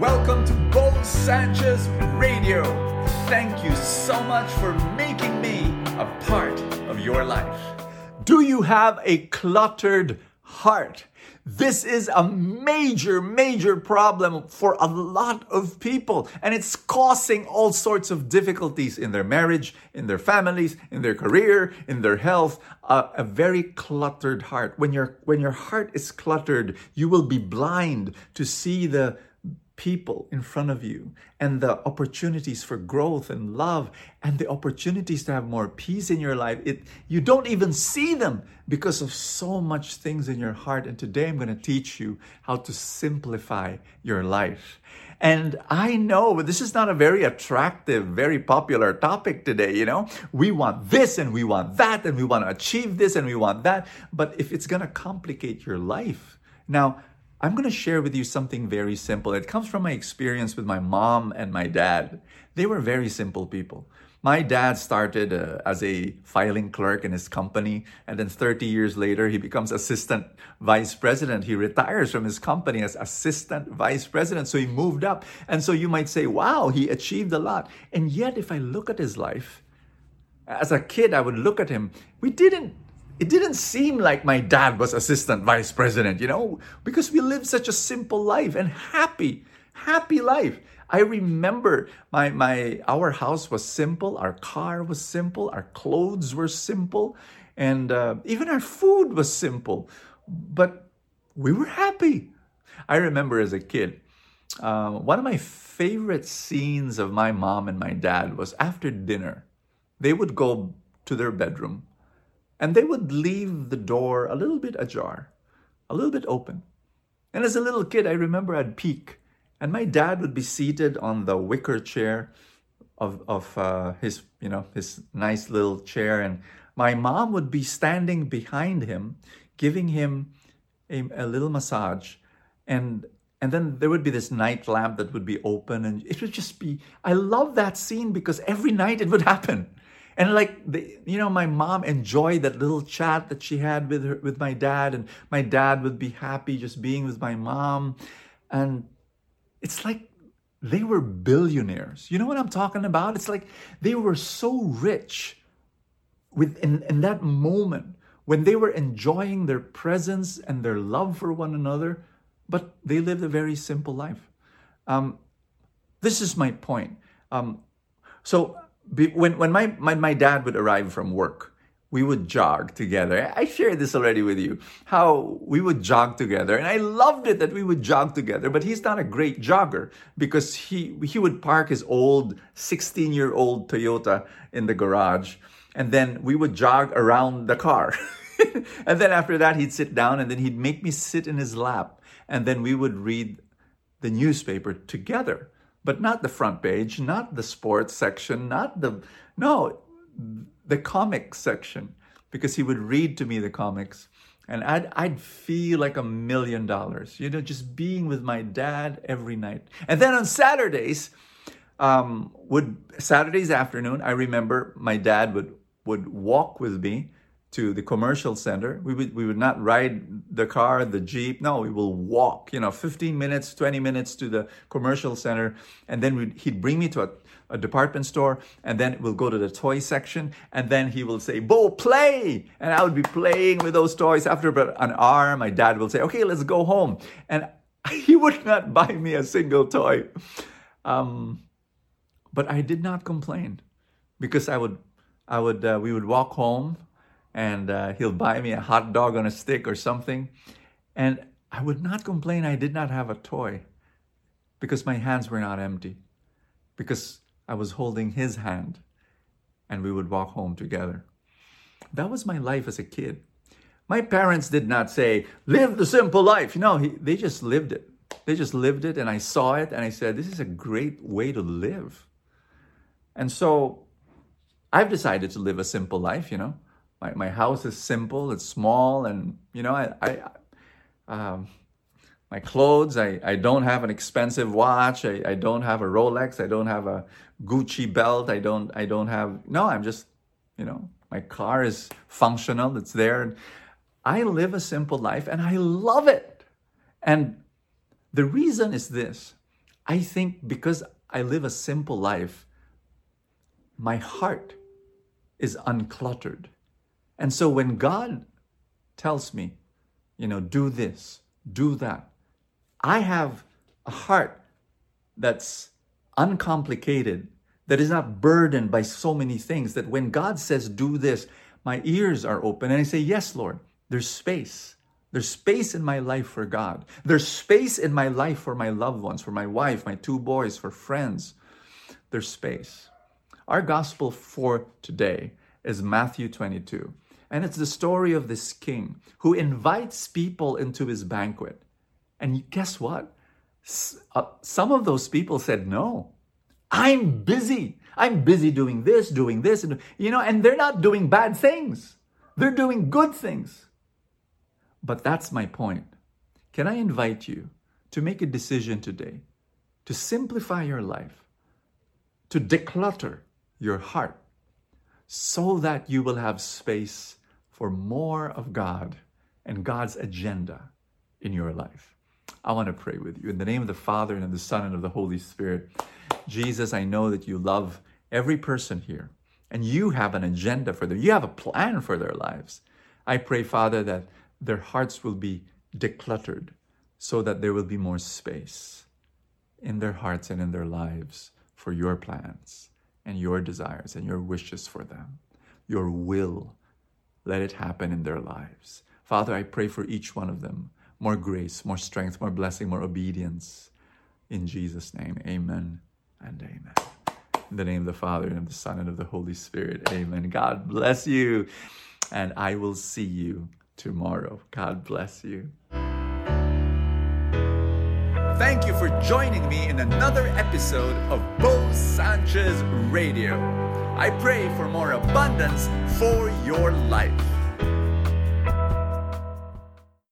Welcome to Bo Sanchez Radio. Thank you so much for making me a part of your life. Do you have a cluttered heart? This is a major, major problem for a lot of people, and it's causing all sorts of difficulties in their marriage, in their families, in their career, in their health. A very cluttered heart. When your when your heart is cluttered, you will be blind to see the people in front of you and the opportunities for growth and love and the opportunities to have more peace in your life it you don't even see them because of so much things in your heart and today i'm going to teach you how to simplify your life and I know this is not a very attractive, very popular topic today. You know, we want this and we want that and we want to achieve this and we want that. But if it's going to complicate your life, now I'm going to share with you something very simple. It comes from my experience with my mom and my dad. They were very simple people. My dad started uh, as a filing clerk in his company, and then 30 years later, he becomes assistant vice president. He retires from his company as assistant vice president. So he moved up. And so you might say, wow, he achieved a lot. And yet, if I look at his life, as a kid, I would look at him. We didn't it didn't seem like my dad was assistant vice president, you know, because we lived such a simple life and happy, happy life. I remember my my our house was simple, our car was simple, our clothes were simple, and uh, even our food was simple, but we were happy. I remember as a kid, uh, one of my favorite scenes of my mom and my dad was after dinner. They would go to their bedroom and they would leave the door a little bit ajar, a little bit open. And as a little kid, I remember I'd peek, and my dad would be seated on the wicker chair of, of uh, his, you know, his nice little chair, and my mom would be standing behind him, giving him a, a little massage, and and then there would be this night lamp that would be open, and it would just be. I love that scene because every night it would happen and like the, you know my mom enjoyed that little chat that she had with her with my dad and my dad would be happy just being with my mom. And it's like they were billionaires. You know what i'm talking about? It's like they were so rich with in, in that moment when they were enjoying their presence and their love for one another but they lived a very simple life. Um, this is my point. Um, so when when my, my my dad would arrive from work, we would jog together. I shared this already with you. How we would jog together, and I loved it that we would jog together. But he's not a great jogger because he he would park his old 16 year old Toyota in the garage, and then we would jog around the car. and then after that, he'd sit down, and then he'd make me sit in his lap, and then we would read the newspaper together but not the front page, not the sports section, not the no, the comic section, because he would read to me the comics, and I'd I'd feel like a million dollars, you know, just being with my dad every night. And then on Saturdays, um, would Saturdays afternoon, I remember my dad would would walk with me to the commercial center. We would we would not ride the car, the jeep. No, we will walk. You know, 15 minutes, 20 minutes to the commercial center, and then he'd bring me to a, a department store, and then we'll go to the toy section, and then he will say, "Bo, play," and I would be playing with those toys. After about an hour, my dad will say, "Okay, let's go home," and he would not buy me a single toy. Um, but I did not complain because I would, I would, uh, we would walk home and uh, he'll buy me a hot dog on a stick or something. And I would not complain I did not have a toy because my hands were not empty, because I was holding his hand and we would walk home together. That was my life as a kid. My parents did not say, live the simple life. No, he, they just lived it. They just lived it, and I saw it, and I said, this is a great way to live. And so I've decided to live a simple life, you know my, my house is simple, it's small, and you know, I, I um, my clothes, I, I don't have an expensive watch, I, I don't have a Rolex, I don't have a Gucci belt, I don't I don't have no, I'm just, you know, my car is functional, it's there. I live a simple life and I love it. And the reason is this I think because I live a simple life, my heart is uncluttered. And so when God tells me, you know, do this, do that, I have a heart that's uncomplicated, that is not burdened by so many things, that when God says, do this, my ears are open and I say, yes, Lord, there's space. There's space in my life for God. There's space in my life for my loved ones, for my wife, my two boys, for friends. There's space. Our gospel for today is Matthew 22. And it's the story of this king who invites people into his banquet. And guess what? Uh, some of those people said no. I'm busy. I'm busy doing this, doing this, and you know, and they're not doing bad things. They're doing good things. But that's my point. Can I invite you to make a decision today to simplify your life, to declutter your heart, so that you will have space for more of God and God's agenda in your life? I want to pray with you. In the name of the Father, and of the Son, and of the Holy Spirit. Jesus, I know that you love every person here, and you have an agenda for them. You have a plan for their lives. I pray, Father, that their hearts will be decluttered so that there will be more space in their hearts and in their lives for your plans and your desires and your wishes for them. Your will, let it happen in their lives. Father, I pray for each one of them more grace, more strength, more blessing, more obedience. In Jesus' name, amen and amen. In the name of the Father, and of the Son, and of the Holy Spirit, amen. God bless you, and I will see you tomorrow. God bless you. Thank you for joining me in another episode of Bo Sanchez Radio. I pray for more abundance for your life.